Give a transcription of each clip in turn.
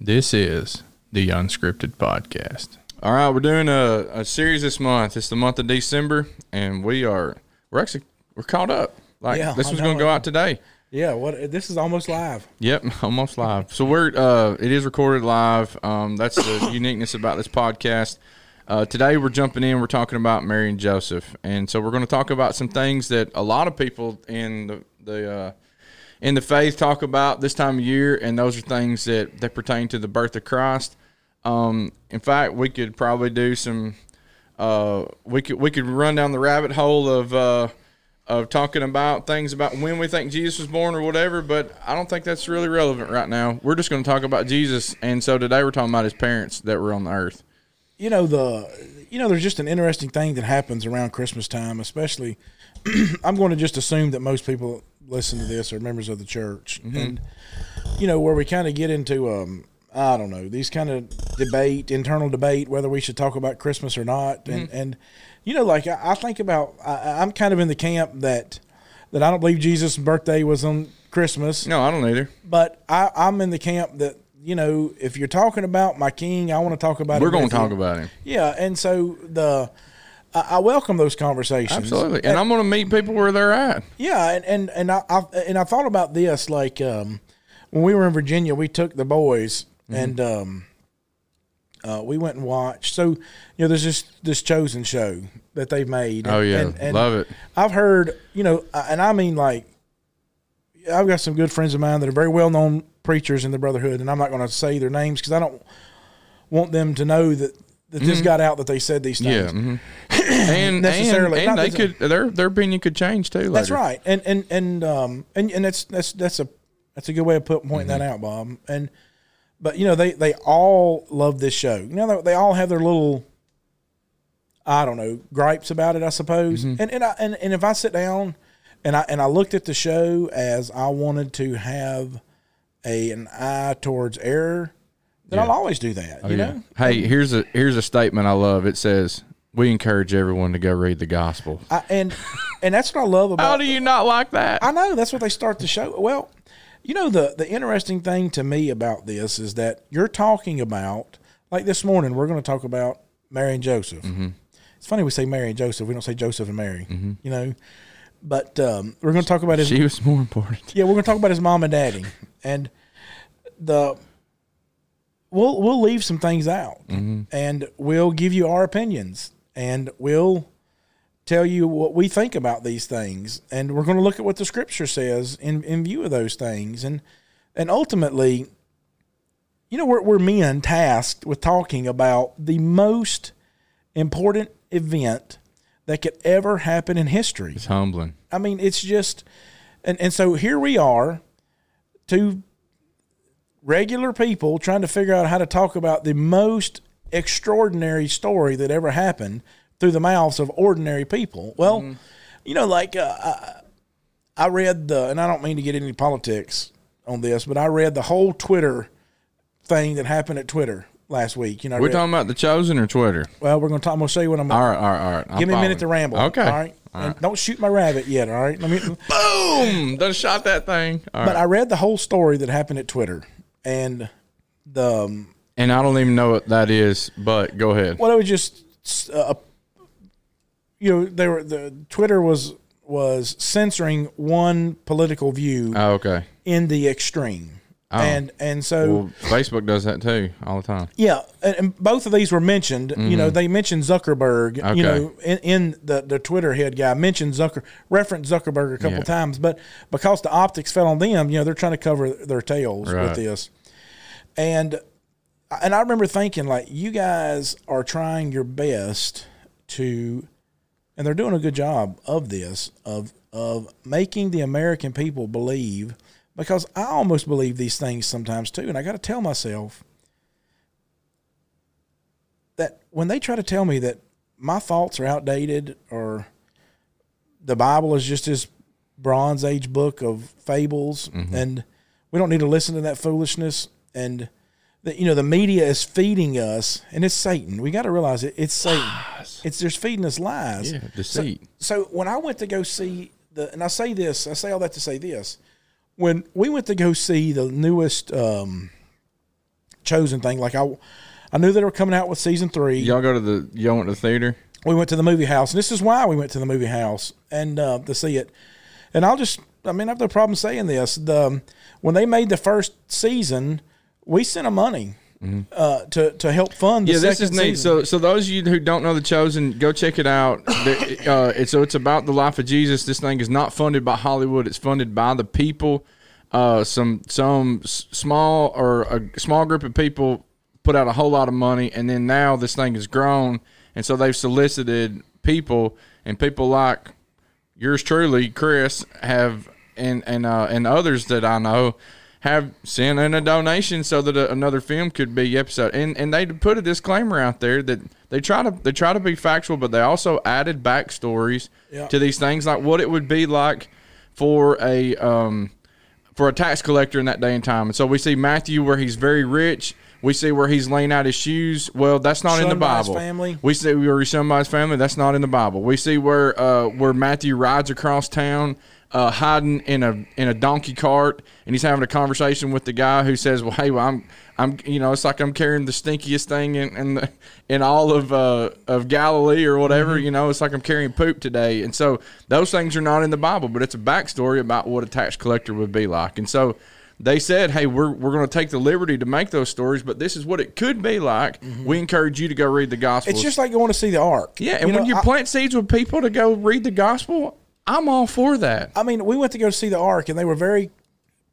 This is the Unscripted Podcast. All right, we're doing a, a series this month. It's the month of December, and we are we're actually we're caught up. Like Yeah, this I was going to know. go out today. Yeah, what this is almost live. Yep, almost live. So we're uh, it is recorded live. Um, that's the uniqueness about this podcast. Uh, today we're jumping in. We're talking about Mary and Joseph, and so we're going to talk about some things that a lot of people in the the uh, in the faith talk about this time of year, and those are things that that pertain to the birth of Christ. Um, in fact, we could probably do some. Uh, we could we could run down the rabbit hole of uh, of talking about things about when we think Jesus was born or whatever, but I don't think that's really relevant right now. We're just going to talk about Jesus, and so today we're talking about his parents that were on the earth. You know the, you know, there's just an interesting thing that happens around Christmas time, especially. I'm going to just assume that most people listen to this are members of the church, and you know where we kind of get into, um, I don't know, these kind of debate, internal debate, whether we should talk about Christmas or not, and and you know, like I, I think about, I, I'm kind of in the camp that that I don't believe Jesus' birthday was on Christmas. No, I don't either. but I, I'm in the camp that you know if you're talking about my king, I want to talk about. We're going to talk about him Yeah, and so the I, I welcome those conversations. absolutely, and I'm going to meet people where they're at. Yeah, and and and I, I and I thought about this like um, when we were in Virginia, we took the boys Mm-hmm. and um, uh, we went and watched. So you know, there's this this chosen show that they've made. Oh yeah, and, and love it. I've heard, you know, and I mean like, I've got some good friends of mine that are very well known preachers in the Brotherhood, and I'm not going to say their names because I don't want them to know that that this got out that they said these things. Mm-hmm. Yeah, mhm. and Necessarily, and, and they could their their opinion could change too. That's right, and and and um and and that's that's that's a that's a good way of put, pointing that out, Bob. And but you know they they all love this show. You know they, they all have their little. I don't know gripes about it, I suppose. And and I, and and if I sit down, and I and I looked at the show as I wanted to have a an eye towards error, then I'll always do that. you Yeah. know, Hey, here's a here's a statement I love. It says, "We encourage everyone to go read the gospel." I, and and that's what I love about. How do you not like that? I know that's what they start the show. Well, you know the the interesting thing to me about this is that you're talking about like this morning we're going to talk about Mary and Joseph. It's funny we say Mary and Joseph. We don't say Joseph and Mary. You know, but um, we're going to talk about his. She was more important. yeah, we're going to talk about his mom and daddy, and the. We'll we'll leave some things out, mm-hmm. and we'll give you our opinions, and we'll tell you what we think about these things. And we're going to look at what the scripture says in, in view of those things. And and ultimately you know we're, we're men tasked with talking about the most important event that could ever happen in history. It's humbling. i mean it's just and, and so here we are two regular people trying to figure out how to talk about the most extraordinary story that ever happened through the mouths of ordinary people. Well, you know, like uh, I, I read the, and I don't mean to get into politics on this, but I read the whole Twitter thing that happened at Twitter last week. You know, We're read- talking about the chosen or Twitter. well, we're going to talk. I'm going to show you what I'm. All right, all right, all right. I'm Give me a minute to ramble. Okay. All right. And don't shoot my rabbit yet. All right. Let me. Boom! Done shot that thing. All But right. I read the whole story that happened at Twitter, and the um, and I don't even know what that is, but go ahead. well, it was just uh, you know they were the Twitter was was censoring one political view Oh, okay. in the extreme, and and so Well, Facebook does that too all the time. yeah, and, and both of these were mentioned. You know, they mentioned Zuckerberg. Mm-hmm. Okay. You know, in, in the the Twitter head guy mentioned Zucker referenced Zuckerberg a couple Yeah. times, but because the optics fell on them, you know, they're trying to cover their tails Right. with this. And and I remember thinking like, you guys are trying your best to, and they're doing a good job of this of of making the American people believe. Because I almost believe these things sometimes too, and I got to tell myself that when they try to tell me that my thoughts are outdated or the Bible is just this Bronze Age book of fables mm-hmm. and we don't need to listen to that foolishness and that you know the media is feeding us and it's Satan. We got to realize it, it's Satan. It's just feeding us lies. Yeah, deceit. So when I went to go see the, and I say this, I say all that to say this. When we went to go see the newest um, chosen thing. Like I, I knew they were coming out with season three. Y'all go to the y'all went to the theater. We went to the movie house, and this is why we went to the movie house and uh, to see it. And I'll just, I mean, I have no problem saying this. The when they made the first season, we sent them money uh, to to help fund. The Mm-hmm. Yeah, this is neat. season. So, so those of you who don't know the Chosen, go check it out. Uh, it's so it's about the life of Jesus. This thing is not funded by Hollywood. It's funded by the people. Uh, some some small or a small group of people put out a whole lot of money, and then now this thing has grown, and so they've solicited people, and people like yours truly, Chris, have and and uh, and others that I know have sent in a donation so that a, another film could be episode. And and they put a disclaimer out there that they try to they try to be factual, but they also added backstories Yeah. to these things, like what it would be like for a um for a tax collector in that day and time. And so we see Matthew where he's very rich. We see where he's laying out his shoes. Well, that's not in the Shunned by his Bible. family. We see where he's his family. That's not in the Bible. We see where uh, where Matthew rides across town, uh, hiding in a in a donkey cart, and he's having a conversation with the guy who says, "Well, hey, well, I'm I'm you know, it's like I'm carrying the stinkiest thing in in, the, in all of uh, of Galilee or whatever. Mm-hmm. You know, it's like I'm carrying poop today." And so those things are not in the Bible, but it's a backstory about what a tax collector would be like. And so they said, "Hey, we're we're going to take the liberty to make those stories, but this is what it could be like." We encourage you to go read the Gospels. Mm-hmm. it's just like going to see the Ark. yeah, and You when know, you I- plant seeds with people to go read the Gospel, I'm all for that. I mean, we went to go see the Ark, and they were very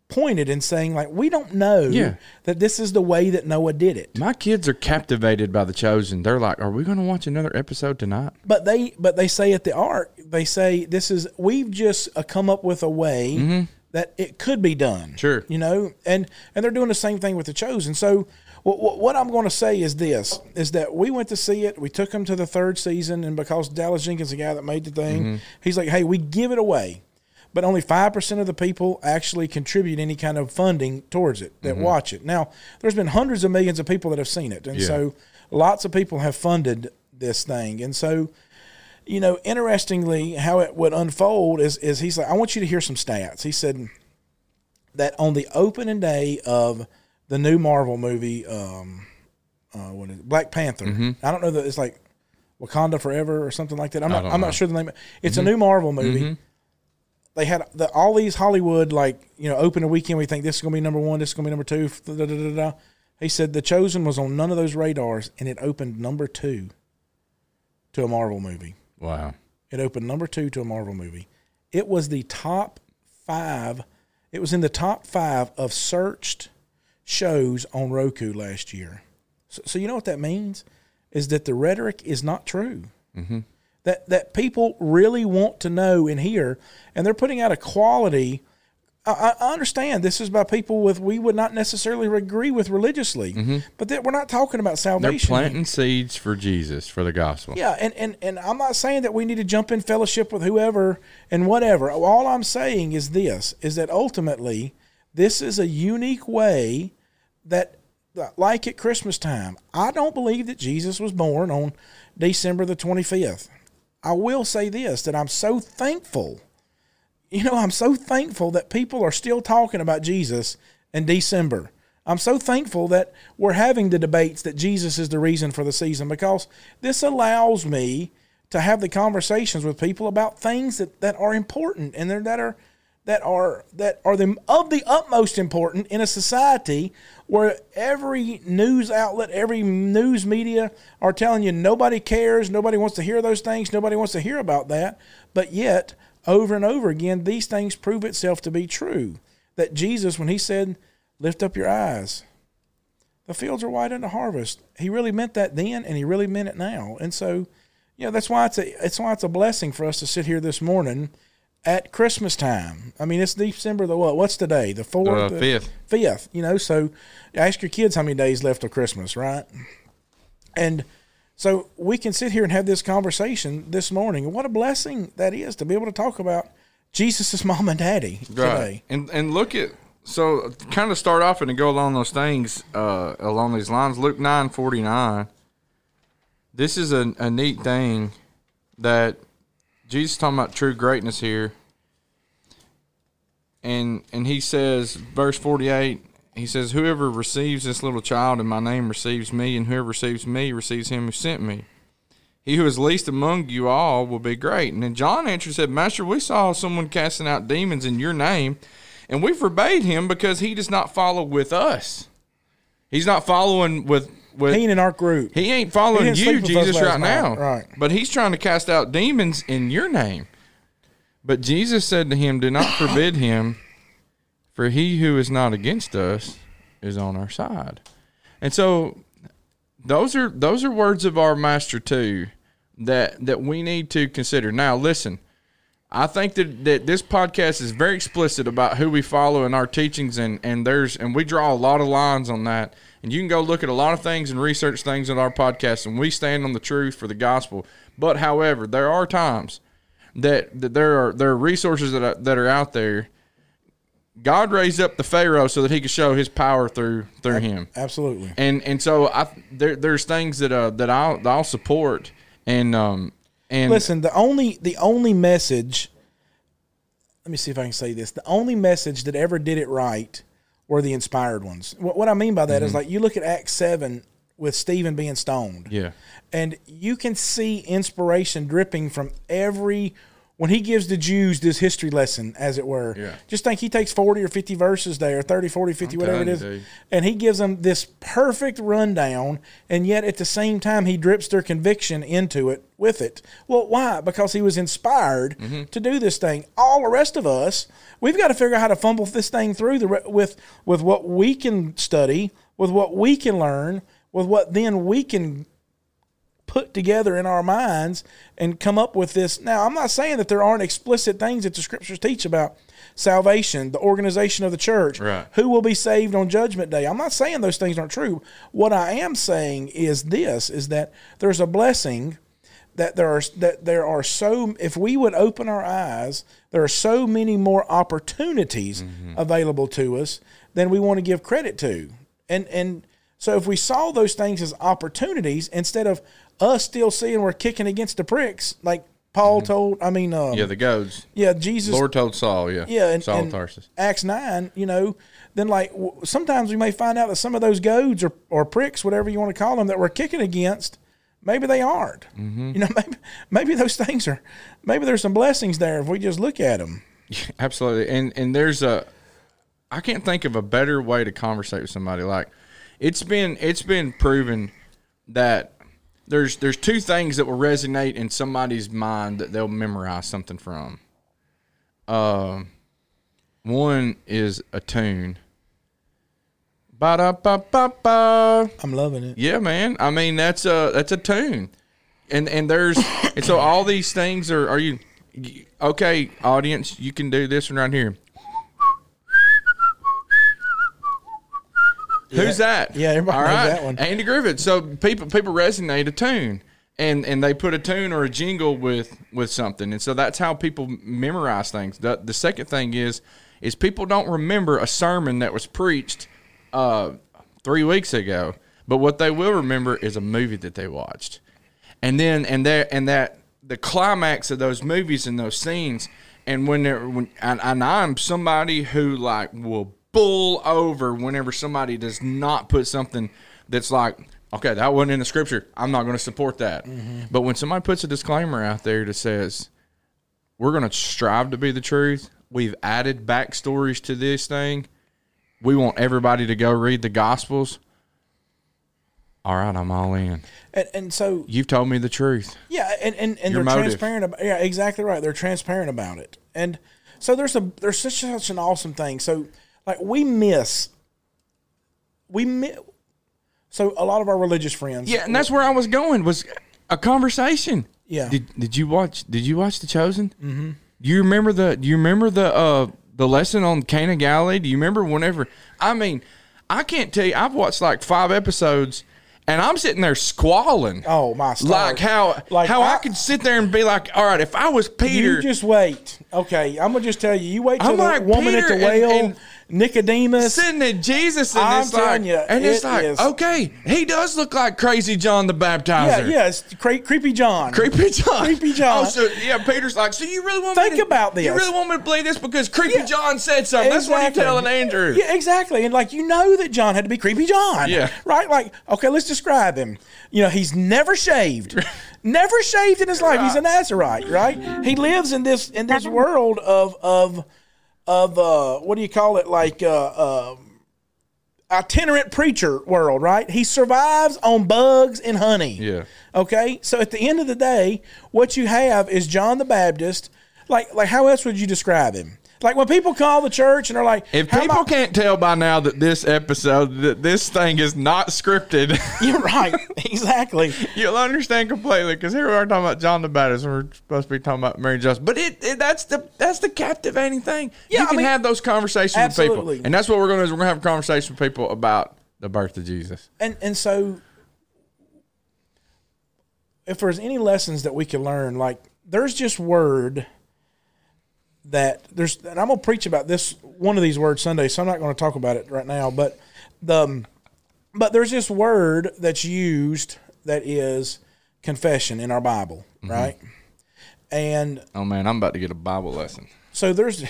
pointed in saying, like, we don't know Yeah. that this is the way that Noah did it. My kids are captivated by the Chosen. They're like, "Are we going to watch another episode tonight?" But they, but they say at the Ark, they say this is we've just uh, come up with a way that it could be done. Mm-hmm. Sure. you know, and and they're doing the same thing with the chosen. So. What, I'm going to say is this: is that we went to see it. We took them to the third season, and because Dallas Jenkins, the guy that made the thing, Mm-hmm. he's like, "Hey, we give it away, but only five percent of the people actually contribute any kind of funding towards it Mm-hmm. that watch it." Now, there's been hundreds of millions of people that have seen it, and Yeah. so lots of people have funded this thing, and so you know, interestingly, how it would unfold is is he's like, I want you to hear some stats. He said that on the opening day of the new Marvel movie, um, uh, what is it? Black Panther. I don't know that it's like Wakanda Forever or something like that. I'm not. I'm know. not sure the name. It's a new Marvel movie. They had the, all these Hollywood like you know open a weekend. We think this is going to be number one. This is going to be number two. Da, da, da. He said the Chosen was on none of those radars, and it opened number two to a Marvel movie. Wow. It opened number two to a Marvel movie. It was the top five. It was in the top five of searched shows on Roku last year. So, so you know what that means is that the rhetoric is not true. Mm-hmm. That that people really want to know and hear, and they're putting out a quality. I, I understand this is by people with we would not necessarily agree with religiously, mm-hmm. but that we're not talking about They're salvation. planting seeds for Jesus for the gospel. Yeah, and, and, and I'm not saying that we need to jump in fellowship with whoever and whatever. All I'm saying is this is that ultimately this is a unique way that like at Christmas time, I don't believe that Jesus was born on December the 25th. I will say this that I'm so thankful. You know, I'm so thankful that people are still talking about Jesus in December. I'm so thankful that we're having the debates that Jesus is the reason for the season because this allows me to have the conversations with people about things that, that are important and that are that are that are the of the utmost important in a society where every news outlet, every news media are telling you nobody cares, nobody wants to hear those things, nobody wants to hear about that, but yet over and over again these things prove itself to be true. That Jesus when he said, "Lift up your eyes," the fields are white unto harvest. He really meant that then, and he really meant it now. And so, you know, that's why it's a it's why it's a blessing for us to sit here this morning at Christmas time. I mean, it's December the what? What's the day? The fourth, Uh, fifth. fifth. You know, so ask your kids how many days left of Christmas, right? And so we can sit here and have this conversation this morning. What a blessing that is to be able to talk about Jesus' mom and daddy today. And and look at so kind of start off and to go along those things uh, along these lines. Luke nine forty nine. This is a, a neat thing that Jesus talking about true greatness here. And and he says verse forty eight. he says, Whoever receives this little child in my name receives me, and whoever receives me receives him who sent me. He who is least among you all will be great. And then John answered and said, Master, we saw someone casting out demons in your name, and we forbade him because he does not follow with us. He's not following with with He ain't in our group. he ain't following He you, sleep with us Jesus, right now. night. Right. But he's trying to cast out demons in your name. But Jesus said to him, Do not forbid him, for he who is not against us is on our side. And so those are those are words of our master too that that we need to consider. Now listen, I think that, that this podcast is very explicit about who we follow in our teachings and, and there's and we draw a lot of lines on that. And you can go look at a lot of things and research things in our podcast and we stand on the truth for the gospel. But however, there are times that, that there are there are resources that are, that are out there. God raised up the Pharaoh so that he could show his power through through him Absolutely. and and so I there there's things that uh that I'll that I'll support and um and Listen, the only the only message. Let me see if I can say this. The only message that ever did it right were the inspired ones. What, what I mean by that is Mm-hmm. like you look at Acts seven with Stephen being stoned. yeah and you can see inspiration dripping from every when he gives the Jews this history lesson, as it were. Yeah. Just think he takes 40 or 50 verses there, 30, 40, 50, I'm whatever it is, you, and he gives them this perfect rundown, and yet at the same time, he drips their conviction into it with it. Well, why? Because he was inspired Mm-hmm. to do this thing. All the rest of us, we've got to figure out how to fumble this thing through the, with, with what we can study, with what we can learn, with what then we can put together in our minds and come up with this. Now, I'm not saying that there aren't explicit things that the scriptures teach about salvation, the organization of the church, Right. who will be saved on judgment day. I'm not saying those things aren't true. What I am saying is this is that there's a blessing that there are that there are so if we would open our eyes, there are so many more opportunities mm-hmm. available to us than we want to give credit to. And and so if we saw those things as opportunities instead of us still seeing we're kicking against the pricks, like Paul told, I mean, um, yeah the goads yeah, Jesus Lord told Saul yeah. Yeah, and, Saul and Tarsus. Acts nine, you know, then like w- sometimes we may find out that some of those goads or, or pricks, whatever you want to call them, that we're kicking against, maybe they aren't. Mm-hmm. You know, maybe maybe those things are, maybe there's some blessings there if we just look at them. Yeah, absolutely. And and there's a I can't think of a better way to conversate with somebody. Like it's been it's been proven that there's there's two things that will resonate in somebody's mind that they'll memorize something from. Um, one is a tune. Ba da ba ba ba. I'm loving it. Yeah, man. I mean, that's a that's a tune, and and there's and so all these things are are you okay? Audience, you can do this one right here. Who's that? Yeah, everybody All knows right. that one. Andy Griffith. So people people resonate a tune, and and they put a tune or a jingle with with something, and so that's how people memorize things. The the second thing is is people don't remember a sermon that was preached uh, three weeks ago, but what they will remember is a movie that they watched, and then and that and that the climax of those movies and those scenes, and when they're when and, and I'm somebody who like will bull over whenever somebody does not put something that's like. Okay, that wasn't in the scripture. I'm not going to support that. Mm-hmm. But when somebody puts a disclaimer out there that says, we're going to strive to be the truth. We've added backstories to this thing. We want everybody to go read the Gospels. All right, I'm all in. And, and so You've told me the truth. Yeah, and and, and Your they're motive. transparent about yeah, exactly right. They're transparent about it. And so there's a there's such such an awesome thing. So like we miss we miss so a lot of our religious friends Yeah, and that's where I was going was a conversation. Yeah. Did Did you watch Did you watch The Chosen? Mm-hmm. Do you remember the Do you remember the uh the lesson on Cana Galilee? Do you remember whenever? I mean, I can't tell you. I've watched like five episodes, and I'm sitting there squalling. Oh my stars. Like how Like, how I, I- could sit there and be like, all right, if I was Peter, You just wait. Okay, I'm gonna just tell you. You wait till I'm the like woman Peter at the and- and- Nicodemus. sitting at Jesus, and I'm it's like, you, and it's it like, is- okay, he does look like crazy John the yeah, Baptizer. yeah, it's cre- creepy John. Creepy John. Creepy John. Oh, so yeah, Peter's like, so you really want Think me to, about this? You really want me to believe this because Creepy Yeah. John said something. That's what he's Exactly. telling Andrew. Yeah, exactly. And like you know that John had to be creepy John. Yeah. Right? Like, okay, let's describe him. You know, he's never shaved. never shaved in his life. He's a Nazarite, right? He lives in this in this world of of of uh what do you call it? Like uh uh itinerant preacher world, right? He survives on bugs and honey. Yeah. Okay? So at the end of the day, what you have is John the Baptist. Like like how else would you describe him? Like when people call the church and they're like, If people about-" can't tell by now that this episode, that this thing is not scripted, You're right. Exactly. you'll understand completely. Because here we are talking about John the Baptist, and we're supposed to be talking about Mary Joseph. But it, it that's the that's the captivating thing. Yeah, you I can mean- have those conversations with people, and that's what we're going to do. Is we're going to have a conversation with people about the birth of Jesus. And and so if there's any lessons that we can learn, like there's just word that there's and I'm gonna preach about this one of these words Sunday, so I'm not gonna talk about it right now, but the um, but there's this word that's used that is confession in our Bible, mm-hmm. right? And Oh man, I'm about to get a Bible lesson. so there's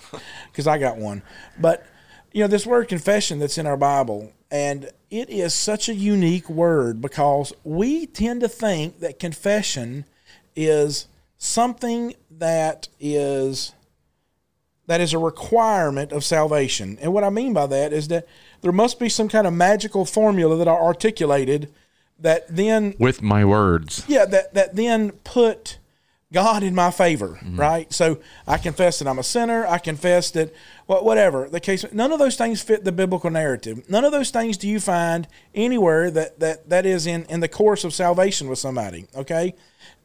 because I got one, but you know this word confession that's in our Bible, and it is such a unique word because we tend to think that confession is something that is that is a requirement of salvation. And what I mean by that is that there must be some kind of magical formula that are articulated that then With my words. yeah, that that then put God in my favor, mm-hmm. right? So I confess that I'm a sinner. I confess that wha- whatever the case. None of those things fit the biblical narrative. None of those things do you find anywhere that that that is in in the course of salvation with somebody. Okay,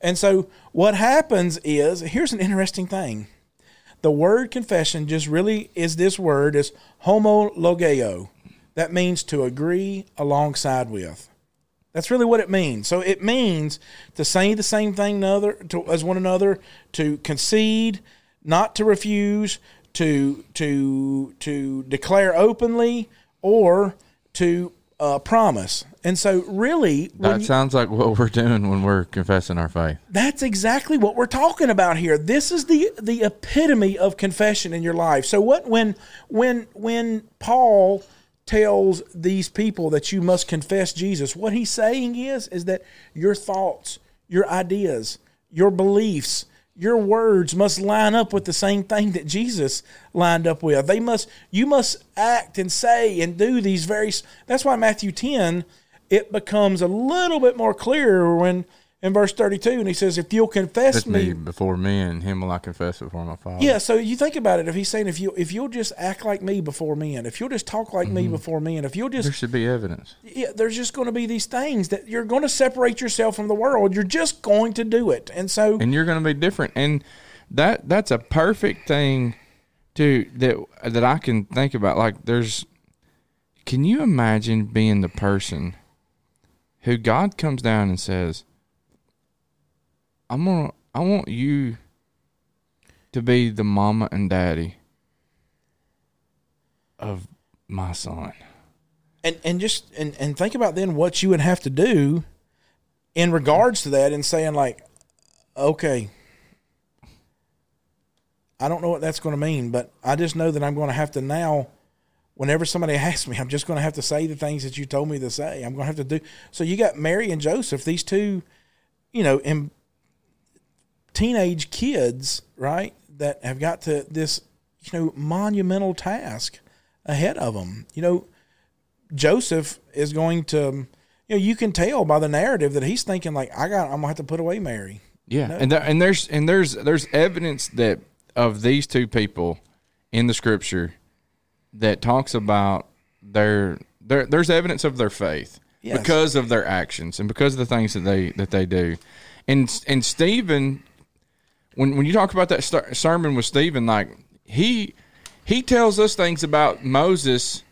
and so what happens is here's an interesting thing. The word confession just really is this word is homologeo. That means to agree alongside with. That's really what it means. So it means to say the same thing another to, as one another, to concede, not to refuse, to to to declare openly, or to uh, promise. And so, really, that you- sounds like what we're doing when we're confessing our faith. that's exactly what we're talking about here. This is the the epitome of confession in your life. So what when when when Paul tells these people that you must confess Jesus, what he's saying is is that your thoughts, your ideas, your beliefs, your words must line up with the same thing that Jesus lined up with. They must you must act and say and do these very That's why Matthew 10 it becomes a little bit more clear when in verse 32 and he says if you'll confess me me before me, and him will I confess before my Father. yeah, so you think about it. If he's saying if you if you'll just act like me before men, if you'll just talk like me mm-hmm. before men, if you'll just There should be evidence. yeah, there's just going to be these things that you're going to separate yourself from the world. You're just going to do it, and so and you're going to be different and that that's a perfect thing to that that I can think about like there's can you imagine being the person who God comes down and says I'm to I want you to be the mama and daddy of my son. and and just and and think about then what you would have to do in regards to that, and saying like, okay. I don't know what that's going to mean, but I just know that I'm going to have to now whenever somebody asks me, I'm just going to have to say the things that you told me to say. I'm going to have to do. So you got Mary and Joseph, these two, you know, in teenage kids, right, that have got to this, you know, monumental task ahead of them. You know, Joseph is going to, you know, you can tell by the narrative that he's thinking like, I got, I'm gonna have to put away Mary. Yeah, and there, and there's and there's there's evidence that of these two people in the scripture that talks about their their there's evidence of their faith Yes. because of their actions and because of the things that they that they do, and and Stephen, when when you talk about that sermon with Stephen, like he he tells us things about Moses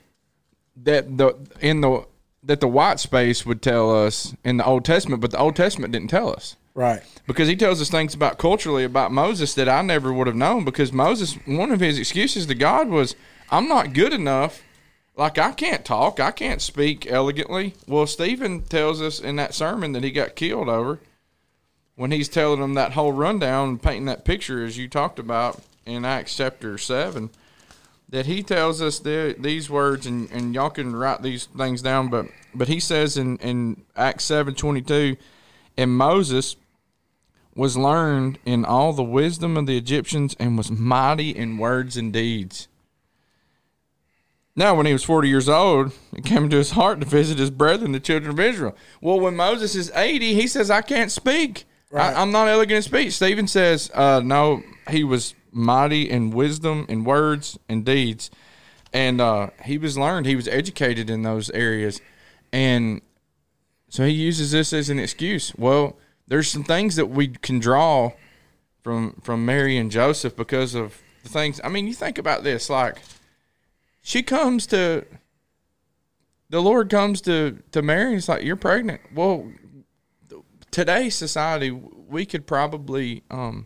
that the in the that the white space would tell us in the Old Testament, but the Old Testament didn't tell us Right. because he tells us things about culturally about Moses that I never would have known because Moses one of his excuses to God was I'm not good enough. Like I can't talk, I can't speak elegantly. Well, Stephen tells us in that sermon that he got killed over when he's telling them that whole rundown and painting that picture as you talked about in Acts chapter seven. That he tells us the, these words, and, and y'all can write these things down. But but he says in in Acts seven twenty two, and Moses was learned in all the wisdom of the Egyptians and was mighty in words and deeds. Now, when he was 40 years old, it came to his heart to visit his brethren, the children of Israel. Well, when Moses is 80, he says, I can't speak. Right. I, am not elegant in speech. Stephen says, uh, no, he was mighty in wisdom, in words, and deeds. And uh, he was learned, he was educated in those areas. And so he uses this as an excuse. Well, there's some things that we can draw from from Mary and Joseph because of the things. I mean, you think about this like she comes to the Lord comes to to Mary and it's like you're pregnant. Well, today's society we could probably um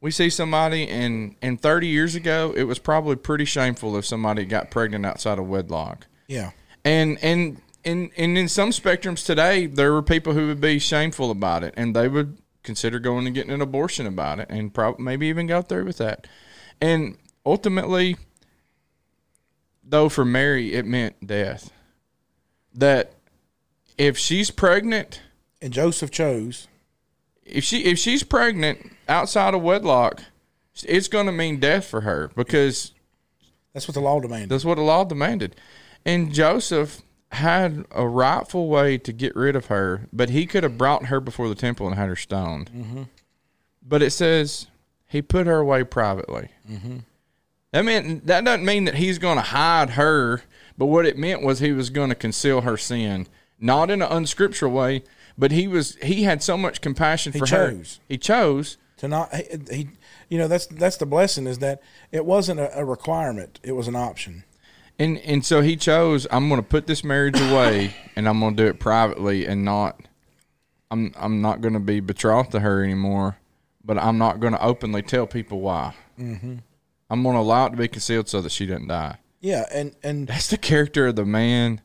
we see somebody and and 30 years ago it was probably pretty shameful if somebody got pregnant outside of wedlock. Yeah. And and and and in some spectrums today, there were people who would be shameful about it, and they would consider going and getting an abortion about it, and probably maybe even go through with that. And ultimately, though, for Mary, it meant death. That if she's pregnant, And Joseph chose. if she if she's pregnant outside of wedlock, it's going to mean death for her because That's what the law demanded. That's what the law demanded. And Joseph had a rightful way to get rid of her, but he could have brought her before the temple and had her stoned. Mm-hmm. But it says he put her away privately. Mm-hmm. That meant that doesn't mean that he's going to hide her, but what it meant was he was going to conceal her sin, not in an unscriptural way, but he was he had so much compassion He for her. chose. He chose. to not he, he you know that's that's the blessing is that it wasn't a, a requirement it was an option And and so he chose I'm going to put this marriage away and I'm going to do it privately and not I'm I'm not going to be betrothed to her anymore, but I'm not going to openly tell people why. Mm-hmm. I'm going to allow it to be concealed so that she doesn't die. yeah and and That's the character of the man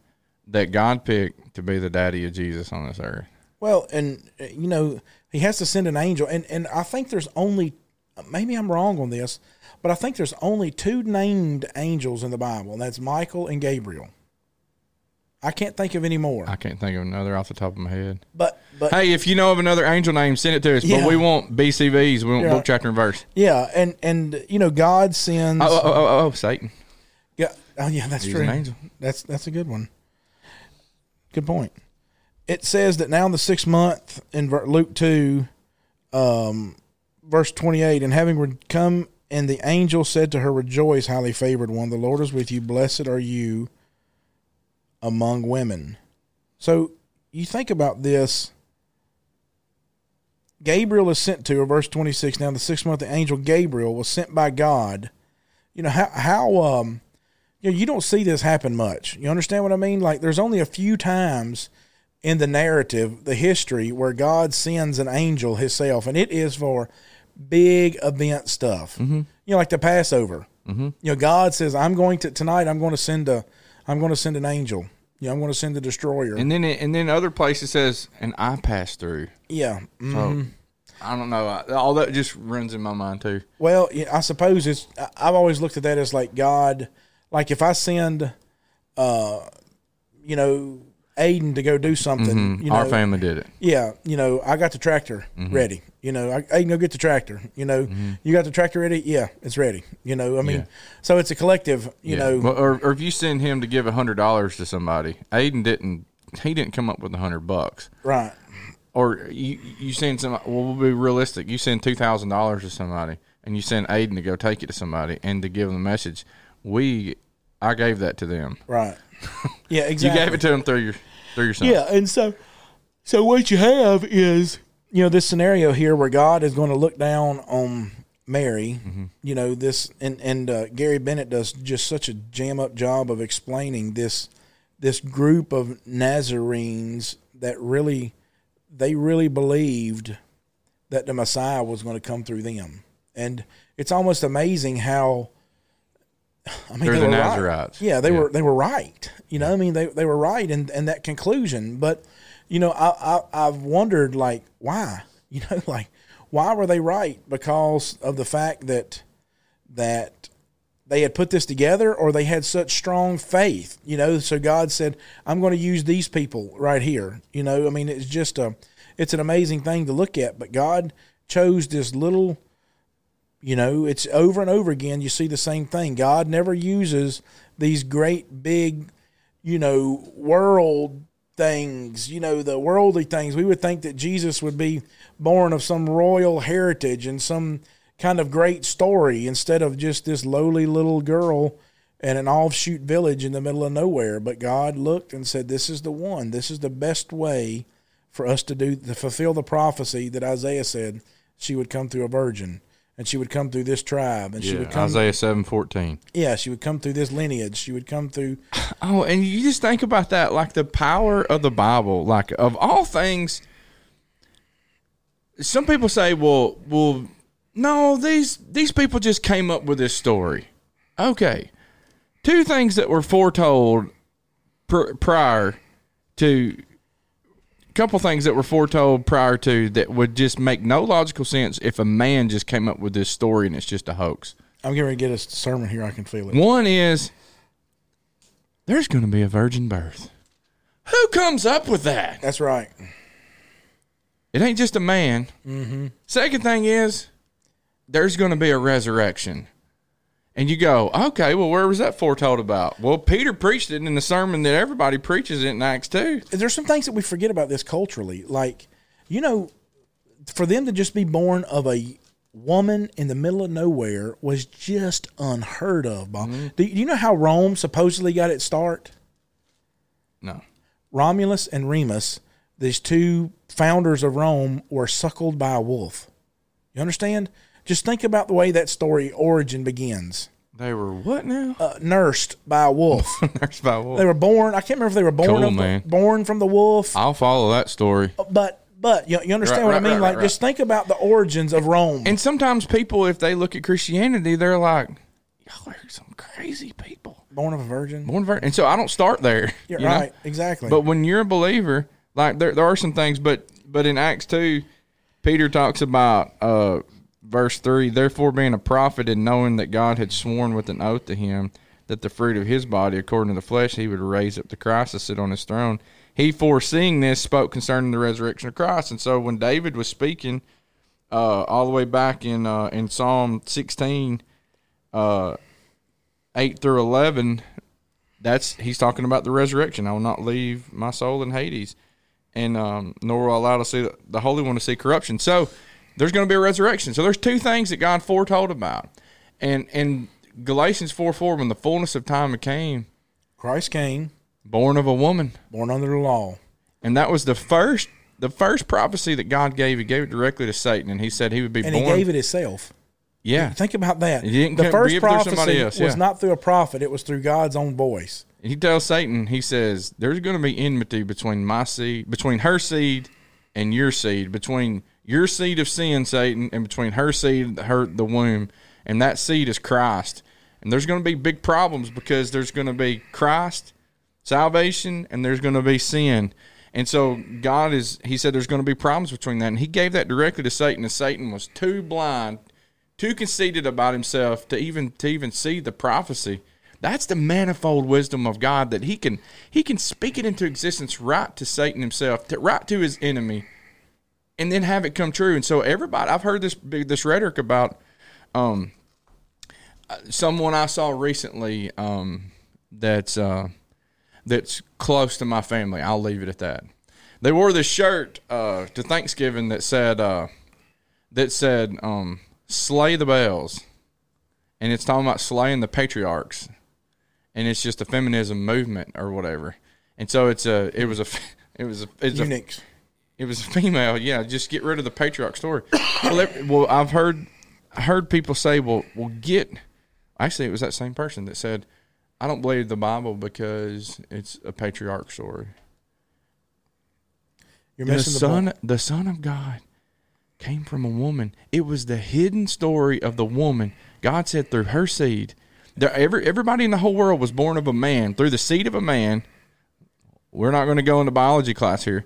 that God picked to be the daddy of Jesus on this earth. Well and uh, you know he has to send an angel and and i think there's only maybe i'm wrong on this but i think there's only two named angels in the bible and that's michael and gabriel i can't think of any more I can't think of another off the top of my head. but but Hey, if you know of another angel name, send it to us. Yeah. But we want BCVs. We want Yeah. book, chapter, and verse. yeah and and you know god sends Oh, oh, oh, oh, oh Satan. Yeah. Oh, yeah, that's He's true. an angel. That's that's a good one. Good point. It says that now in the sixth month in Luke two, um, verse twenty eight, and having come, and the angel said to her, "Rejoice, highly favored one, the Lord is with you. Blessed are you among women." So you think about this. Gabriel is sent to her, verse 26. Now, the sixth month, the angel Gabriel was sent by God. You know, how, how, um, you know, you don't see this happen much. You understand what I mean? Like, there's only a few times in the narrative, the history, where God sends an angel himself, and it is for big event stuff. You know, like the Passover. Mm-hmm. You know, God says, "I'm going to tonight. I'm going to send a, I'm going to send an angel. You know, I'm going to send a destroyer." And then it, and then other places says, and I pass through. yeah. mm. So I don't know. I, all that just runs in my mind too. Well, yeah, I suppose it's. I've always looked at that as like God. Like if I send, uh, you know, Aiden to go do something, mm-hmm. you know, Our family did it. yeah, you know, I got the tractor mm-hmm. ready. You know, I, can go get the tractor. You know, mm-hmm. you got the tractor ready. Yeah, it's ready. You know, I mean, Yeah. so it's a collective. You Yeah. know, Well, or, or if you send him to give a hundred dollars to somebody, Aiden didn't. He didn't come up with a hundred bucks. right? Or you you send some. Well, we'll be realistic. You send two thousand dollars to somebody, and you send Aiden to go take it to somebody and to give them the message. We, I gave that to them. Right. Yeah, exactly. You gave it to them through your through your son. Yeah, and so so what you have is you know this scenario here where God is going to look down on Mary. You know this, and and uh, Gary Bennett does just such a jam up job of explaining this this group of Nazarenes that really they really believed that the Messiah was going to come through them, and it's almost amazing how I mean, They're they the were right. Nazarites. Yeah, they Yeah. were they were right. You know, I mean, they they were right in, in that conclusion. But you know, I, I I've wondered like why. You know, like why were they right? Because of the fact that that they had put this together, or they had such strong faith. You know, so God said, "I'm going to use these people right here." You know, I mean, it's just a it's an amazing thing to look at. But God chose this little you know, it's over and over again. You see the same thing. God never uses these great big, you know, world things, you know, the worldly things. We would think that Jesus would be born of some royal heritage and some kind of great story instead of just this lowly little girl in an offshoot village in the middle of nowhere. But God looked and said, This is the one. This is the best way for us to do to fulfill the prophecy that Isaiah said she would come through a virgin and she would come through this tribe and she would come Isaiah seven fourteen. yeah she would come through this lineage she would come through Oh, and you just think about that, like the power of the Bible, like of all things. Some people say, "Well, well, no, these these people just came up with this story." Okay, two things that were foretold pr- prior to a couple things that were foretold prior to that would just make no logical sense if a man just came up with this story and it's just a hoax. i'm getting ready to get a sermon here i can feel it One is there's going to be a virgin birth. Who comes up with that? that's right It ain't just a man. Mm-hmm. Second thing is there's going to be a resurrection. And you go, okay, well, where was that foretold about? Well, Peter preached it in the sermon that everybody preaches it in Acts 2. there's some things that we forget about this culturally like you know for them to just be born of a woman in the middle of nowhere was just unheard of Bob. Mm-hmm. do you know how rome supposedly got its start No. romulus and remus these two founders of rome were suckled by a wolf you understand just think about the way that story origin begins They were what now? uh, nursed by a wolf Nursed by a wolf. they were born i can't remember if they were born Cool, of the- man. born from the wolf I'll follow that story. but but you, you understand Right, what I mean? right, like, right, just think about the origins of Rome. And sometimes people, if they look at Christianity, they're like, y'all are some crazy people. Born of a virgin. Born vir- And so I don't start there. You're you know? right, exactly. But when you're a believer, like there, there are some things, but but in Acts two, Peter talks about uh, verse three. Therefore, being a prophet and knowing that God had sworn with an oath to him that the fruit of his body, according to the flesh, he would raise up the Christ to sit on his throne. He, foreseeing this, spoke concerning the resurrection of Christ. And so, when David was speaking, uh, all the way back in uh, in Psalm sixteen, uh, eight through eleven, that's he's talking about the resurrection. I will not leave my soul in Hades, and um, nor will I allow to see the, the Holy One to see corruption. So there's going to be a resurrection. So there's two things that God foretold about, and and Galatians four four, when the fullness of time came, Christ came, born of a woman, born under the law. and that was the first the first prophecy that God gave. He gave it directly to Satan, and he said he would be born. And born. he gave it himself. yeah, Think about that. He didn't the first prophecy else, was not through a prophet, it was through God's own voice. he tells Satan, he says, "There's going to be enmity between my seed, between her seed, and your seed, between your seed of sin, Satan, and between her seed, her the womb, and that seed is Christ. And there's going to be big problems because there's going to be Christ, salvation, and there's going to be sin." And so God is, he said, there's going to be problems between that, and he gave that directly to Satan, and Satan was too blind, too conceited about himself to even to even see the prophecy. That's the manifold wisdom of God that he can he can speak it into existence right to Satan himself, to, right to his enemy, and then have it come true. And so everybody, I've heard this this rhetoric about um, someone I saw recently um, that's uh, that's close to my family. I'll leave it at that. They wore this shirt uh, to Thanksgiving that said uh, that said um, "Slay the Bells," and it's talking about slaying the patriarchs, and it's just a feminism movement or whatever. And so it's a it was a it was a it's a. it was a female. Yeah, just get rid of the patriarch story. well, ev- well, I've heard heard people say, "Well, well, get." Actually, it was that same person that said, "I don't believe the Bible because it's a patriarch story." You're The missing the son, point. the son of God, came from a woman. It was the hidden story of the woman. God said through her seed, There, every everybody in the whole world was born of a man through the seed of a man. We're not going to go into biology class here.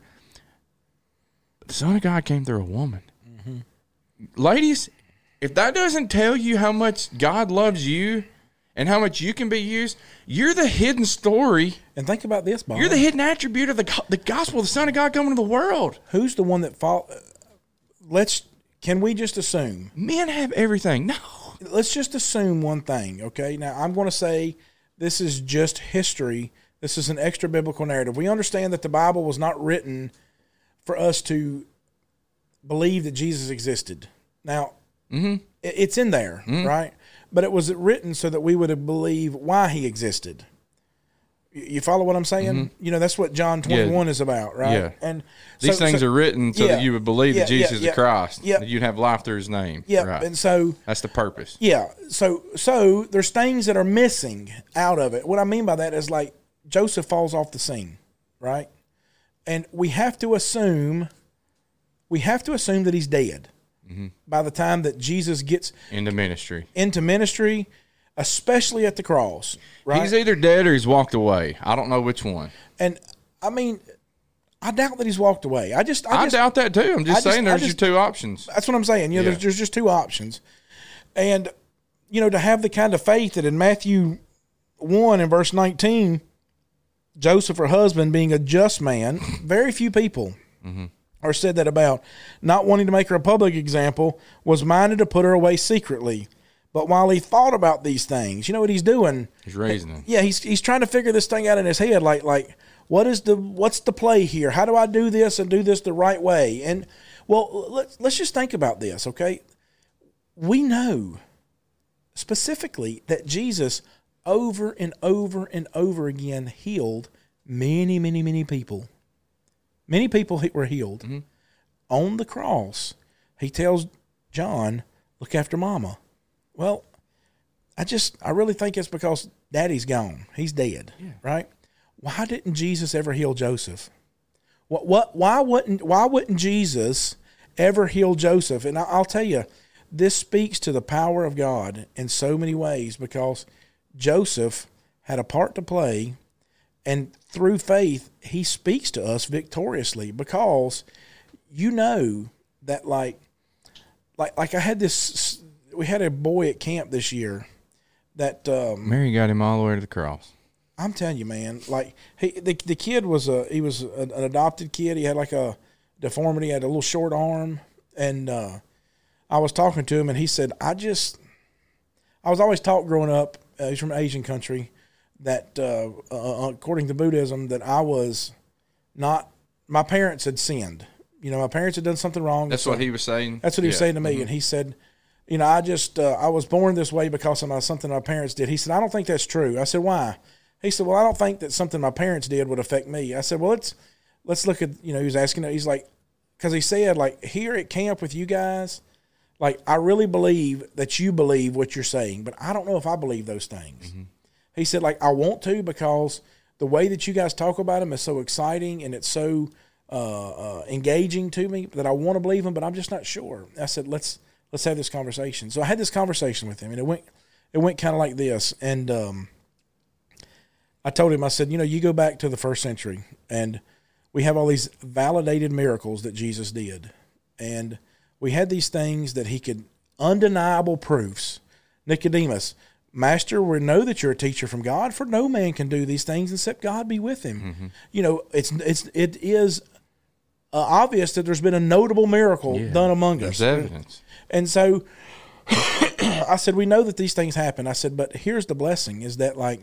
The Son of God came through a woman. Mm-hmm. Ladies, if that doesn't tell you how much God loves you and how much you can be used, you're the hidden story. And think about this, Bob. You're the hidden attribute of the the gospel, the Son of God coming to the world. Who's the one that fall? Uh, let's. Can we just assume? Men have everything. No. Let's just assume one thing. Okay. Now I'm going to say this is just history. This is an extra biblical narrative. We understand that the Bible was not written for us to believe that Jesus existed. Now, Mm-hmm. it's in there, right? But it was written so that we would believe why he existed. You- follow what I'm saying? You know, that's what John 21 is about, right? Mm-hmm. Yeah. And These things so- are written so yeah. that you would believe Yeah, that Jesus yeah, is yeah. the Christ. Yeah. You'd have life through his name. Yeah. Right. And so, That's the purpose. yeah. So, so there's things that are missing out of it. What I mean by that is like Joseph falls off the scene, right? And we have to assume, we have to assume that he's dead Mm-hmm. by the time that Jesus gets Into ministry. into ministry, especially at the cross, right? He's either dead or he's walked away. I don't know which one. and I mean, I doubt that he's walked away. I just, I, I, doubt that too. I'm just I saying I there's just- your two options. That's what I'm saying. You know, Yeah. there's, there's just two options. And, you know, to have the kind of faith that in Matthew 1 and verse 19, Joseph, her husband, being a just man, very few people mm-hmm. are said that about, not wanting to make her a public example, was minded to put her away secretly. But while he thought about these things, you know what he's doing? He's raising him. Yeah, he's he's trying to figure this thing out in his head. Like like what is the what's the play here? How do I do this and do this the right way? And well, let's let's just think about this, okay? We know specifically that Jesus over and over and over again healed many many many people. Many people were healed mm-hmm. on the cross. He tells John, "Look after Mama." Well, I just I really think it's because daddy's gone. He's dead. Right? Why didn't Jesus ever heal Joseph? What what why wouldn't why wouldn't Jesus ever heal Joseph? And I, I'll tell you, this speaks to the power of God in so many ways because Joseph had a part to play and through faith he speaks to us victoriously because you know that like like like I had this we had a boy at camp this year that um, Mary got him all the way to the cross. I'm telling you, man. Like he, the the kid was a he was an, an adopted kid. He had like a deformity. He had a little short arm, and uh, I was talking to him, and he said, "I just, I was always taught growing up. Uh, he's from an Asian country that, uh, uh, according to Buddhism, that I was not. My parents had sinned. You know, my parents had done something wrong. That's so- what he was saying. that's what he was saying to me, and he said, "You know, I just uh, I was born this way because of my, something my parents did." He said, "I don't think that's true." I said, "Why?" He said, "Well, I don't think that something my parents did would affect me." I said, "Well, let's let's look at you know." He was asking. He's like, because he said like here at camp with you guys, like I really believe that you believe what you're saying, but I don't know if I believe those things. He said like I want to because the way that you guys talk about him is so exciting and it's so uh, uh, engaging to me that I want to believe him, but I'm just not sure. I said let's let's have this conversation. So I had this conversation with him, and it went it went kind of like this, and um, I told him I said you know you go back to the first century and we have all these validated miracles that Jesus did, and we had these things that he could undeniable proofs. Nicodemus, Master, we know that you're a teacher from God, for no man can do these things except God be with him. You know, it's it's it is uh, obvious that there's been a notable miracle done among us. There's evidence. And so I said, we know that these things happen. I said, but here's the blessing is that like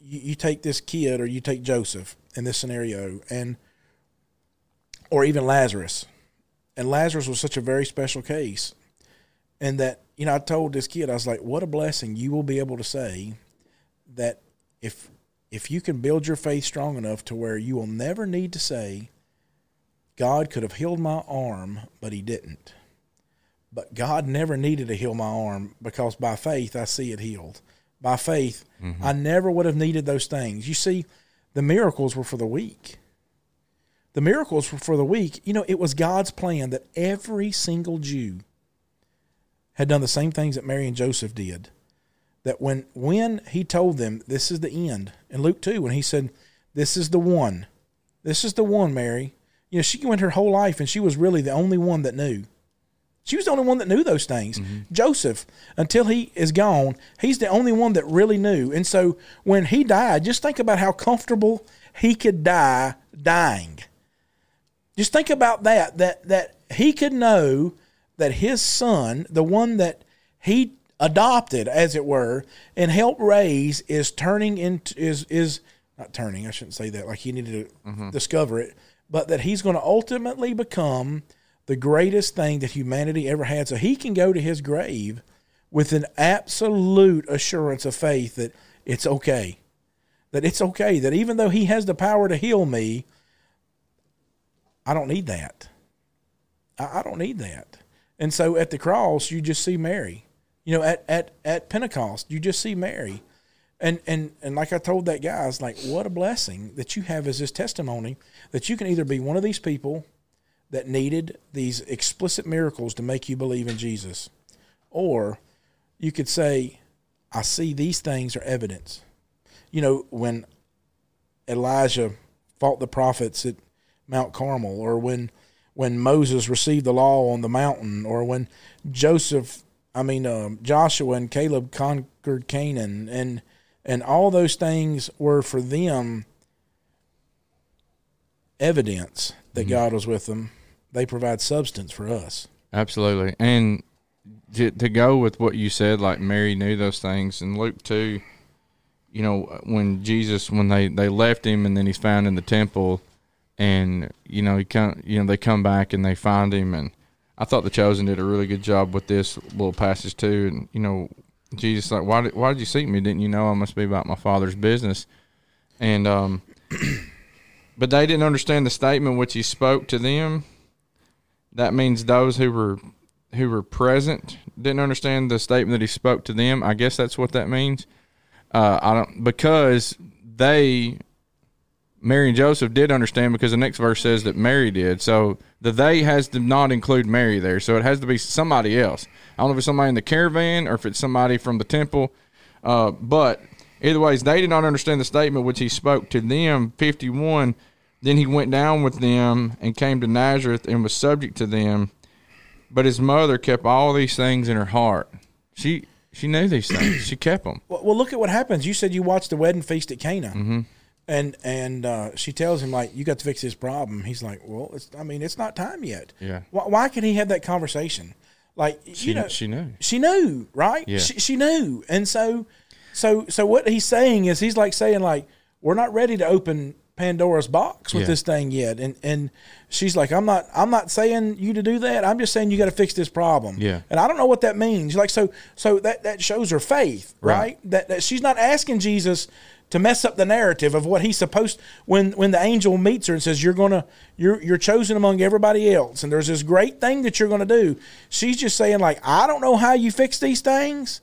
you, you take this kid or you take Joseph in this scenario and or even Lazarus. And Lazarus was such a very special case. And that, you know, I told this kid, I was like, what a blessing you will be able to say that if if you can build your faith strong enough to where you will never need to say, God could have healed my arm, but he didn't. But God never needed to heal my arm because by faith I see it healed. By faith, mm-hmm. I never would have needed those things. You see, the miracles were for the weak. The miracles for the weak, You know, it was God's plan that every single Jew had done the same things that Mary and Joseph did. that when when he told them this is the end in Luke two, when he said, This is the one, this is the one, Mary. You know, she went her whole life and she was really the only one that knew. She was the only one that knew those things. Mm-hmm. Joseph, until he is gone, he's the only one that really knew. And so when he died, just think about how comfortable he could die dying. Just think about that that that he could know that his son, the one that he adopted as it were and helped raise is turning into is is not turning, I shouldn't say that like he needed to mm-hmm. discover it, but that he's going to ultimately become the greatest thing that humanity ever had. So he can go to his grave with an absolute assurance of faith that it's okay. That it's okay. That even though he has the power to heal me, I don't need that. I, I don't need that. And so at the cross, you just see Mary. You know, at, at, at Pentecost, you just see Mary. And, and and like I told that guy, I was like, what a blessing that you have as this testimony that you can either be one of these people that needed these explicit miracles to make you believe in Jesus, or you could say, I see these things are evidence. You know, when Elijah fought the prophets at Mount Carmel, or when when Moses received the law on the mountain, or when Joseph, I mean um, Joshua and Caleb conquered Canaan, and and all those things were for them evidence that God was with them. They provide substance for us. Absolutely. And to, to go with what you said, like Mary knew those things, and Luke too. You know, when Jesus, when they they left him, and then he's found in the temple, and you know he come, you know they come back and they find him, and I thought the chosen did a really good job with this little passage too, and you know, Jesus like, why did why did you seek me? Didn't you know I must be about my father's business? And um, but they didn't understand the statement which he spoke to them. That means those who were who were present didn't understand the statement that he spoke to them. I guess that's what that means. Uh, I don't because they Mary and Joseph did understand because the next verse says that Mary did. So the they has to not include Mary there. So it has to be somebody else. I don't know if it's somebody in the caravan or if it's somebody from the temple. Uh, but either ways, they did not understand the statement which he spoke to them. Fifty one. Then he went down with them and came to Nazareth and was subject to them. But his mother kept all these things in her heart. She she knew these things. She kept them. Well, well, look at what happens. You said you watched the wedding feast at Cana, and and uh, she tells him like, "You got to fix this problem." He's like, "Well, it's, I mean, it's not time yet." Yeah. Why, why can he have that conversation? Like, She you know, she knew. she knew, right? Yeah. She, she knew, and so, so, so what he's saying is he's like saying like, "We're not ready to open Pandora's box with Yeah. this thing yet," and and she's like, "I'm not, I'm not saying you to do that. I'm just saying you got to fix this problem." Yeah. and I don't know what that means. Like, so, so that that shows her faith, right? Right. That that she's not asking Jesus to mess up the narrative of what he's supposed when when the angel meets her and says you're gonna you're you're chosen among everybody else. And there's this great thing that you're gonna do. She's just saying like i don't know how you fix these things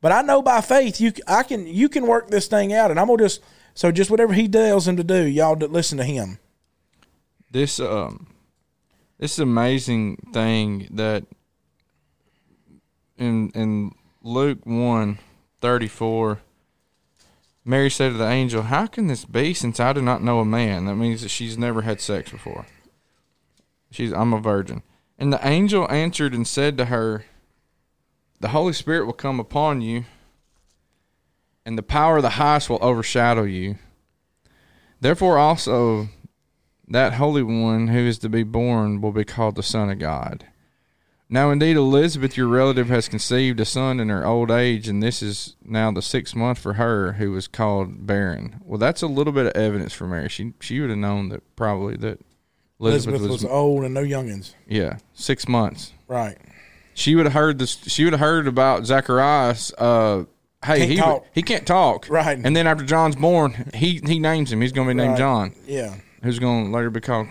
but i know by faith you i can you can work this thing out and i'm gonna just so just whatever he tells him to do y'all listen to him. This um this amazing thing that in in Luke 1 34 Mary said to the angel, How can this be since I do not know a man? That means that she's never had sex before. She's I'm a virgin. And the angel answered and said to her, The Holy Spirit will come upon you, and the power of the highest will overshadow you. Therefore also that Holy One who is to be born will be called the Son of God. Now, indeed, Elizabeth, your relative, has conceived a son in her old age, and this is now the sixth month for her, who was called barren. Well, that's a little bit of evidence for Mary. She she would have known that probably that Elizabeth, elizabeth was old and no youngins yeah six months. right She would have heard this. She would have heard about Zacharias. Uh, hey, Can't he talk. he can't talk. Right. And then after John's born, he he names him. He's going to be named Right. John yeah who's going to later be called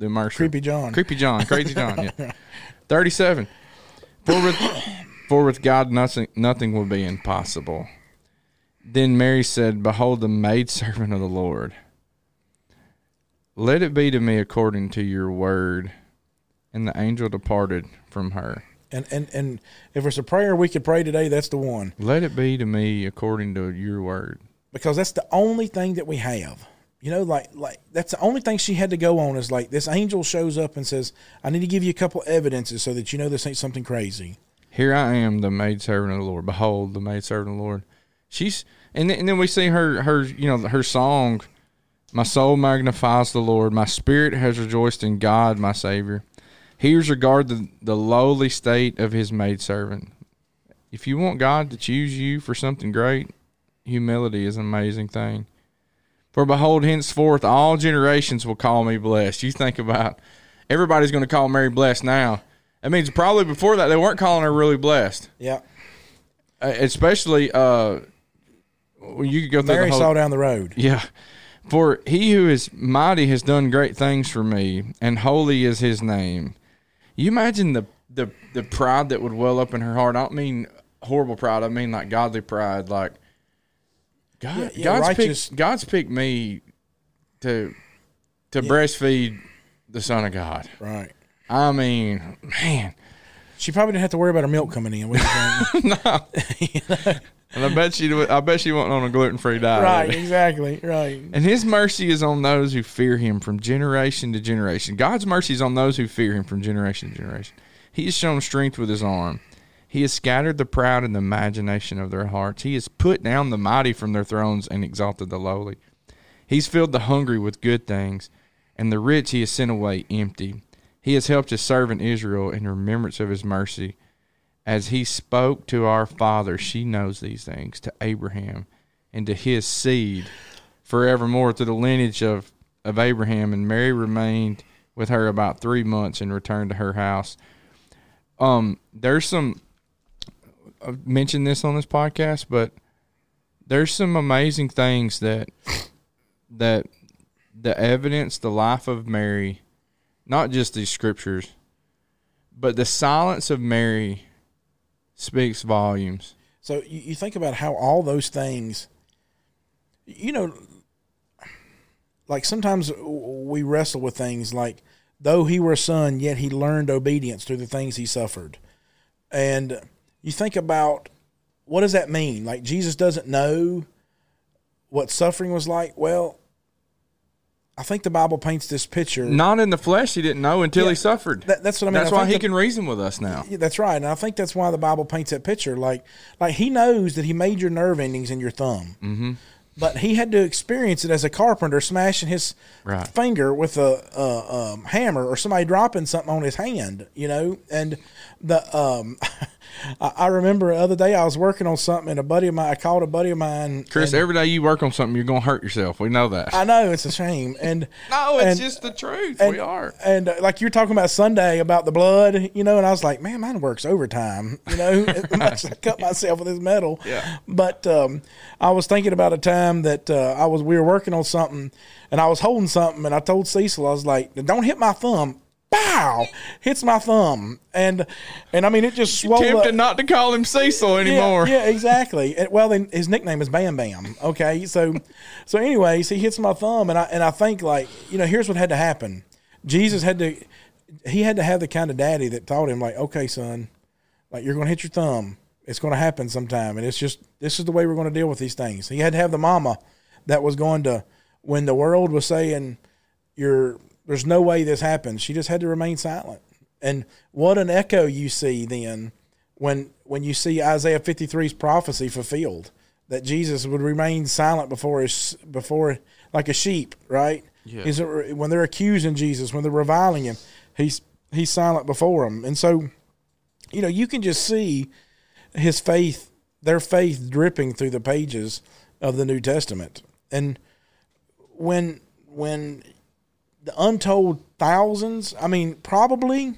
the immerser. creepy john Creepy John, Crazy John. Yeah, thirty-seven. For with for with God nothing nothing will be impossible. Then Mary said, "Behold, the maidservant of the Lord. Let it be to me according to your word." And the angel departed from her. And and and if it's a prayer we could pray today, that's the one Let it be to me according to your word. because that's the only thing that we have. You know, like like that's the only thing she had to go on is like this angel shows up and says, "I need to give you a couple evidences so that you know this ain't something crazy." Here I am, the maid servant of the Lord. Behold, the maid servant of the Lord. She's and then, and then we see her her you know her song. My soul magnifies the Lord. My spirit has rejoiced in God, my Savior. Here's regard the, the lowly state of his maidservant. If you want God to choose you for something great, humility is an amazing thing. For behold, henceforth all generations will call me blessed. You think about everybody's going to call Mary blessed now. That means probably before that they weren't calling her really blessed. Yeah, Uh, especially uh you could go through Mary the saw down the road. yeah for he who is mighty has done great things for me and holy is his name you imagine the the the pride that would well up in her heart i don't mean horrible pride i mean like godly pride like god Yeah, yeah, god's righteous- picked god's picked me to to breastfeed the son of god Right. i mean man She probably didn't have to worry about her milk coming in. Think? and i bet she i bet she wasn't on a gluten-free diet right. Exactly. Right. And his mercy is on those who fear him from generation to generation. God's mercy is on those who fear him from generation to generation. He has shown strength with his arm. He has scattered the proud in the imagination of their hearts. He has put down the mighty from their thrones and exalted the lowly. He's filled the hungry with good things, and the rich he has sent away empty. He has helped his servant Israel in remembrance of his mercy. As he spoke to our father, she knows these things, to Abraham and to his seed forevermore to the lineage of, of Abraham. And Mary remained with her about three months and returned to her house. Um, there's some, I've mentioned this on this podcast, but there's some amazing things that, that the evidence, the life of Mary, not just these scriptures, but the silence of Mary speaks volumes. So you, you think about how all those things, you know, like sometimes we wrestle with things like, though he were a son, yet he learned obedience through the things he suffered. And you think about what does that mean? Like Jesus doesn't know what suffering was like. Well, I think the Bible paints this picture. Not in the flesh, he didn't know until Yeah, he suffered. that- that's what I mean. That's I why he the- can reason with us now. Yeah, that's right, and I think that's why the Bible paints that picture. Like, like he knows that he made your nerve endings in your thumb, mm-hmm. but he had to experience it as a carpenter smashing his Right. finger with a, a um, hammer, or somebody dropping something on his hand. You know, and the um, I, I remember the other day I was working on something, and a buddy of mine, I called a buddy of mine, Chris, every day you work on something, you're gonna hurt yourself. We know that. I know it's a shame, and no, it's and- just the truth. and, we are. And uh, like you're talking about Sunday about the blood, you know, and I was like, man, mine works overtime, you know. I cut myself with this metal. Yeah. But um, I was thinking about a time that uh, I was we were working on something, and I was holding something, and I told Cecil I was like, don't hit my thumb. Bow hits my thumb, and and I mean it just swelled up. Not to call him Cecil anymore. Yeah, yeah exactly. And, well, then his nickname is Bam Bam. Okay, so so anyways, he hits my thumb, and I and I think like you know, here's what had to happen. Jesus had to he had to have the kind of daddy that taught him like, okay, son, like you're going to hit your thumb. It's going to happen sometime, and it's just this is the way we're going to deal with these things. He had to have the mama that was going to when the world was saying you're there's no way this happens. She just had to remain silent. And what an echo you see then when when you see Isaiah 53's prophecy fulfilled that Jesus would remain silent before his before like a sheep, right? Yeah. Is it, when they're accusing Jesus, when they're reviling him, he's he's silent before them. And so, you know, you can just see his faith, their faith dripping through the pages of the New Testament. And when when the untold thousands, I mean, probably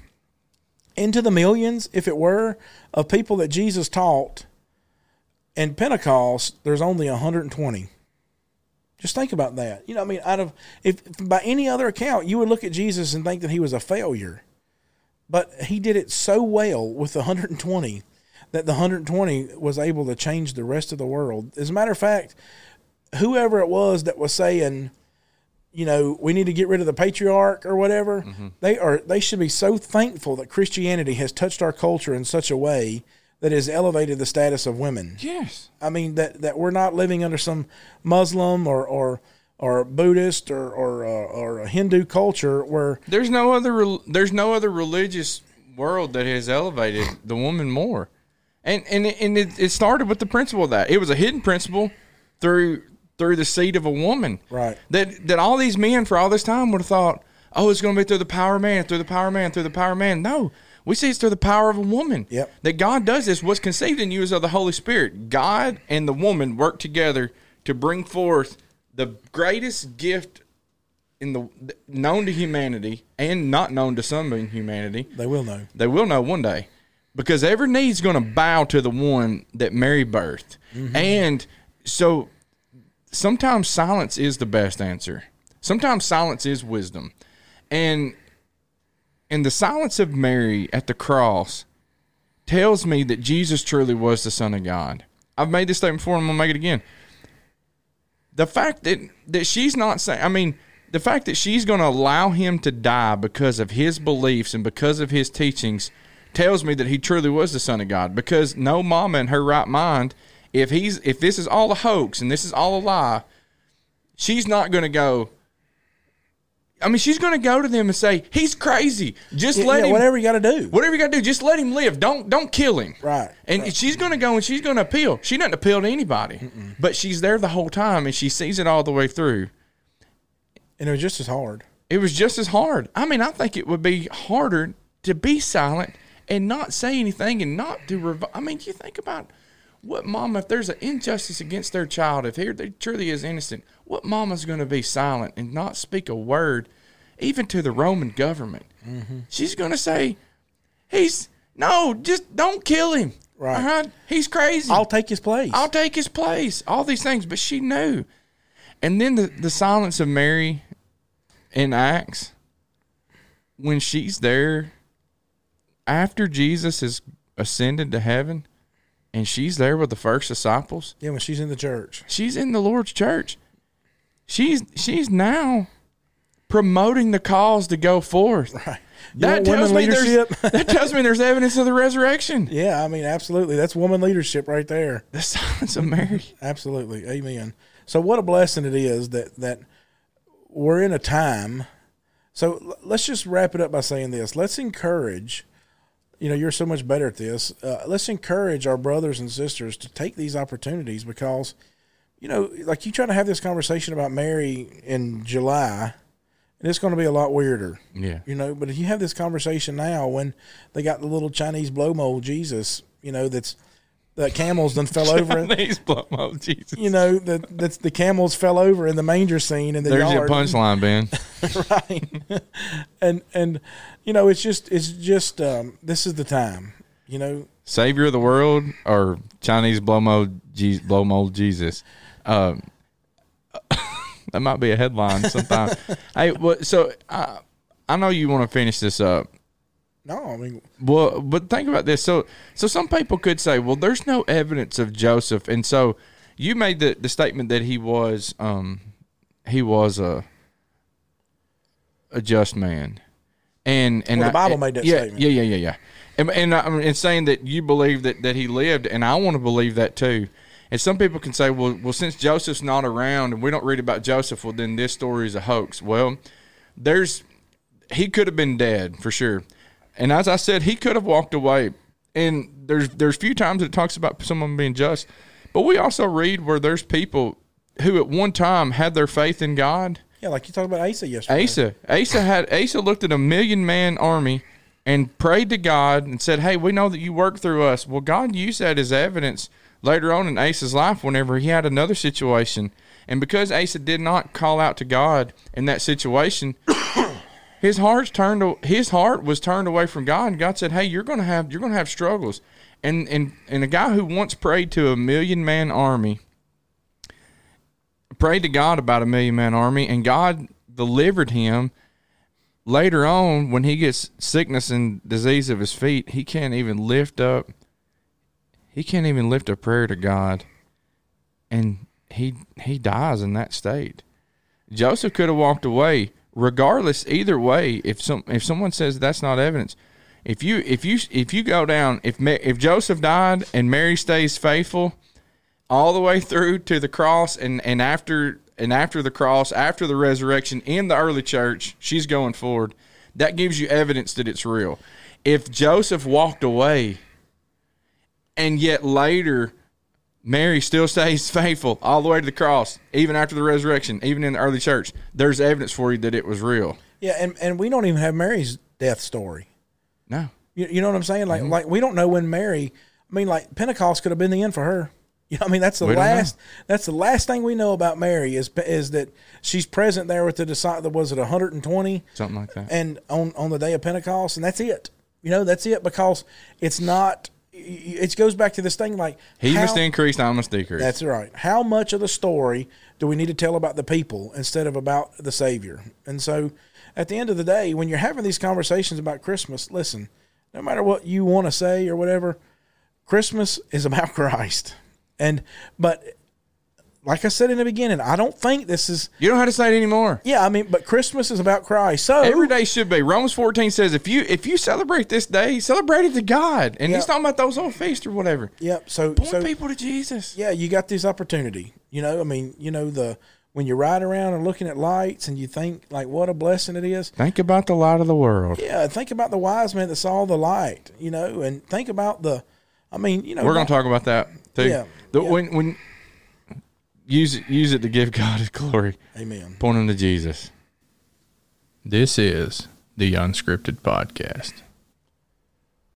into the millions, if it were, of people that Jesus taught in Pentecost, there's only 120. Just think about that. You know, I mean, out of if by any other account, you would look at Jesus and think that he was a failure, but he did it so well with the 120 that the 120 was able to change the rest of the world. As a matter of fact, whoever it was that was saying, you know, we need to get rid of the patriarch or whatever. Mm-hmm. They are they should be so thankful that Christianity has touched our culture in such a way that has elevated the status of women. Yes. I mean that that we're not living under some Muslim or or or Buddhist or or uh, or a Hindu culture where There's no other there's no other religious world that has elevated the woman more. And and and it, it started with the principle of that. It was a hidden principle through through the seed of a woman. Right. That that all these men for all this time would have thought, "Oh, it's going to be through the power of man, through the power of man, through the power of man." No. We see it's through the power of a woman. Yep. That God does this. What's conceived in you is of the Holy Spirit. God and the woman work together to bring forth the greatest gift in the known to humanity and not known to some in humanity. they will know. They will know one day because every knee's going to bow to the one that Mary birthed. Mm-hmm. And so sometimes silence is the best answer. Sometimes silence is wisdom. And and the silence of Mary at the cross tells me that Jesus truly was the Son of God. I've made this statement before and I'm gonna make it again. The fact that that she's not saying I mean, the fact that she's gonna allow him to die because of his beliefs and because of his teachings tells me that he truly was the Son of God. Because no mama in her right mind, if he's if this is all a hoax and this is all a lie, she's not gonna go I mean, she's going to go to them and say, "He's crazy. Just Yeah, let yeah, him. whatever you got to do. Whatever you got to do, just let him live. Don't don't kill him. Right, And she's going to go and she's going to appeal. She doesn't appeal to anybody, but she's there the whole time and she sees it all the way through. And it was just as hard. It was just as hard. I mean, I think it would be harder to be silent and not say anything and not to rev- I mean, you think about what mama if there's an injustice against their child, if here they truly is innocent, what mama's going to be silent and not speak a word, even to the Roman government? Mm-hmm. She's going to say, "He's no, just don't kill him. Right. Right? He's crazy. I'll take his place. I'll take his place. All these things, but she knew. And then the, the silence of Mary in Acts, when she's there after Jesus has ascended to heaven and she's there with the first disciples, yeah, when she's in the church. she's in the Lord's church. She's she's now promoting the cause to go forth. Right. You That tells me there's leadership? that tells me there's evidence of the resurrection. Yeah, I mean, absolutely. That's woman leadership right there. The silence of Mary. Absolutely. Amen. So what a blessing it is that that we're in a time. So let's just wrap it up by saying this. Let's encourage you know, you're so much better at this. Uh, let's encourage our brothers and sisters to take these opportunities because, you know, like you try to have this conversation about Mary in July, and it's going to be a lot weirder. Yeah. You know, but if you have this conversation now when they got the little Chinese blow mold Jesus, you know, that's the camels then fell over and These blow mold Jesus. you know that that's the camels fell over in the manger scene in the There's your punchline, Ben. right? and and you know it's just it's just um, this is the time. You know, Savior of the world or Chinese blow mold, Je- blow mold Jesus. Um, that might be a headline sometime. hey, what? So I, I know you want to finish this up. No, I mean Well, but think about this. So, so some people could say, well, there's no evidence of Joseph, and so you made the, the statement that he was, um, he was a a just man, and and Well, the I- Bible made that yeah, statement. Yeah, yeah, yeah, yeah. And and I'm and saying that you believe that that he lived, and I want to believe that too. And some people can say, well, well, since Joseph's not around and we don't read about Joseph, well, then this story is a hoax. Well, there's he could have been dead for sure. And as I said, he could have walked away. And there's there's few times it talks about someone being just, but we also read where there's people who at one time had their faith in God. yeah, like you talked about Asa yesterday. Asa, Asa had Asa looked at a million man army and prayed to God and said, "Hey, we know that you work through us." Well, God used that as evidence later on in Asa's life whenever he had another situation. And because Asa did not call out to God in that situation, his heart's turned his heart was turned away from God and God said, "Hey, you're going to have you're going to have struggles." And and and a guy who once prayed to a million man army prayed to God about a million man army and God delivered him later on when he gets sickness and disease of his feet, he can't even lift up he can't even lift a prayer to God and he he dies in that state. Joseph could have walked away. Regardless, either way, if some if someone says that's not evidence, if you if you if you go down if if Joseph died and Mary stays faithful all the way through to the cross and and after and after the cross after the resurrection in the early church she's going forward that gives you evidence that it's real. If joseph walked away and yet later mary still stays faithful all the way to the cross even after the resurrection even in the early church there's evidence for you that it was real Yeah, and, and we don't even have Mary's death story. no You, you know what I'm saying? Mm-hmm. Like like we don't know when Mary. I mean, like Pentecost could have been the end for her. You know, I mean, that's the We last. That's the last thing we know about Mary is is that she's present there with the disciple. Was it 120? something like that and on on the day of Pentecost, and that's it. You know, that's it because it's not. It goes back to this thing like he how- must increase i must decrease That's right. How much of the story do we need to tell about the people instead of about the Savior? And so, at the end of the day, when you're having these conversations about Christmas, listen. No matter what you want to say or whatever, Christmas is about Christ. And but like I said in the beginning, I don't think this is you don't have to say it anymore yeah, I mean, but Christmas is about Christ. So Every day should be. Romans fourteen says if you if you celebrate this day, celebrate it to God. And Yeah. he's talking about those on feast or whatever. Yep. So Point so people to Jesus. yeah, you got this opportunity. You know, I mean, you know the when you ride around and looking at lights and you think like what a blessing it is. Think about the light of the world. Yeah, think about the wise man that saw the light. You know, and think about the. I mean, you know, We're gonna talk about that too. Yeah. The, Yeah. When when use it use it to give God his glory. Amen. Point them to Jesus. This is the Unscripted Podcast.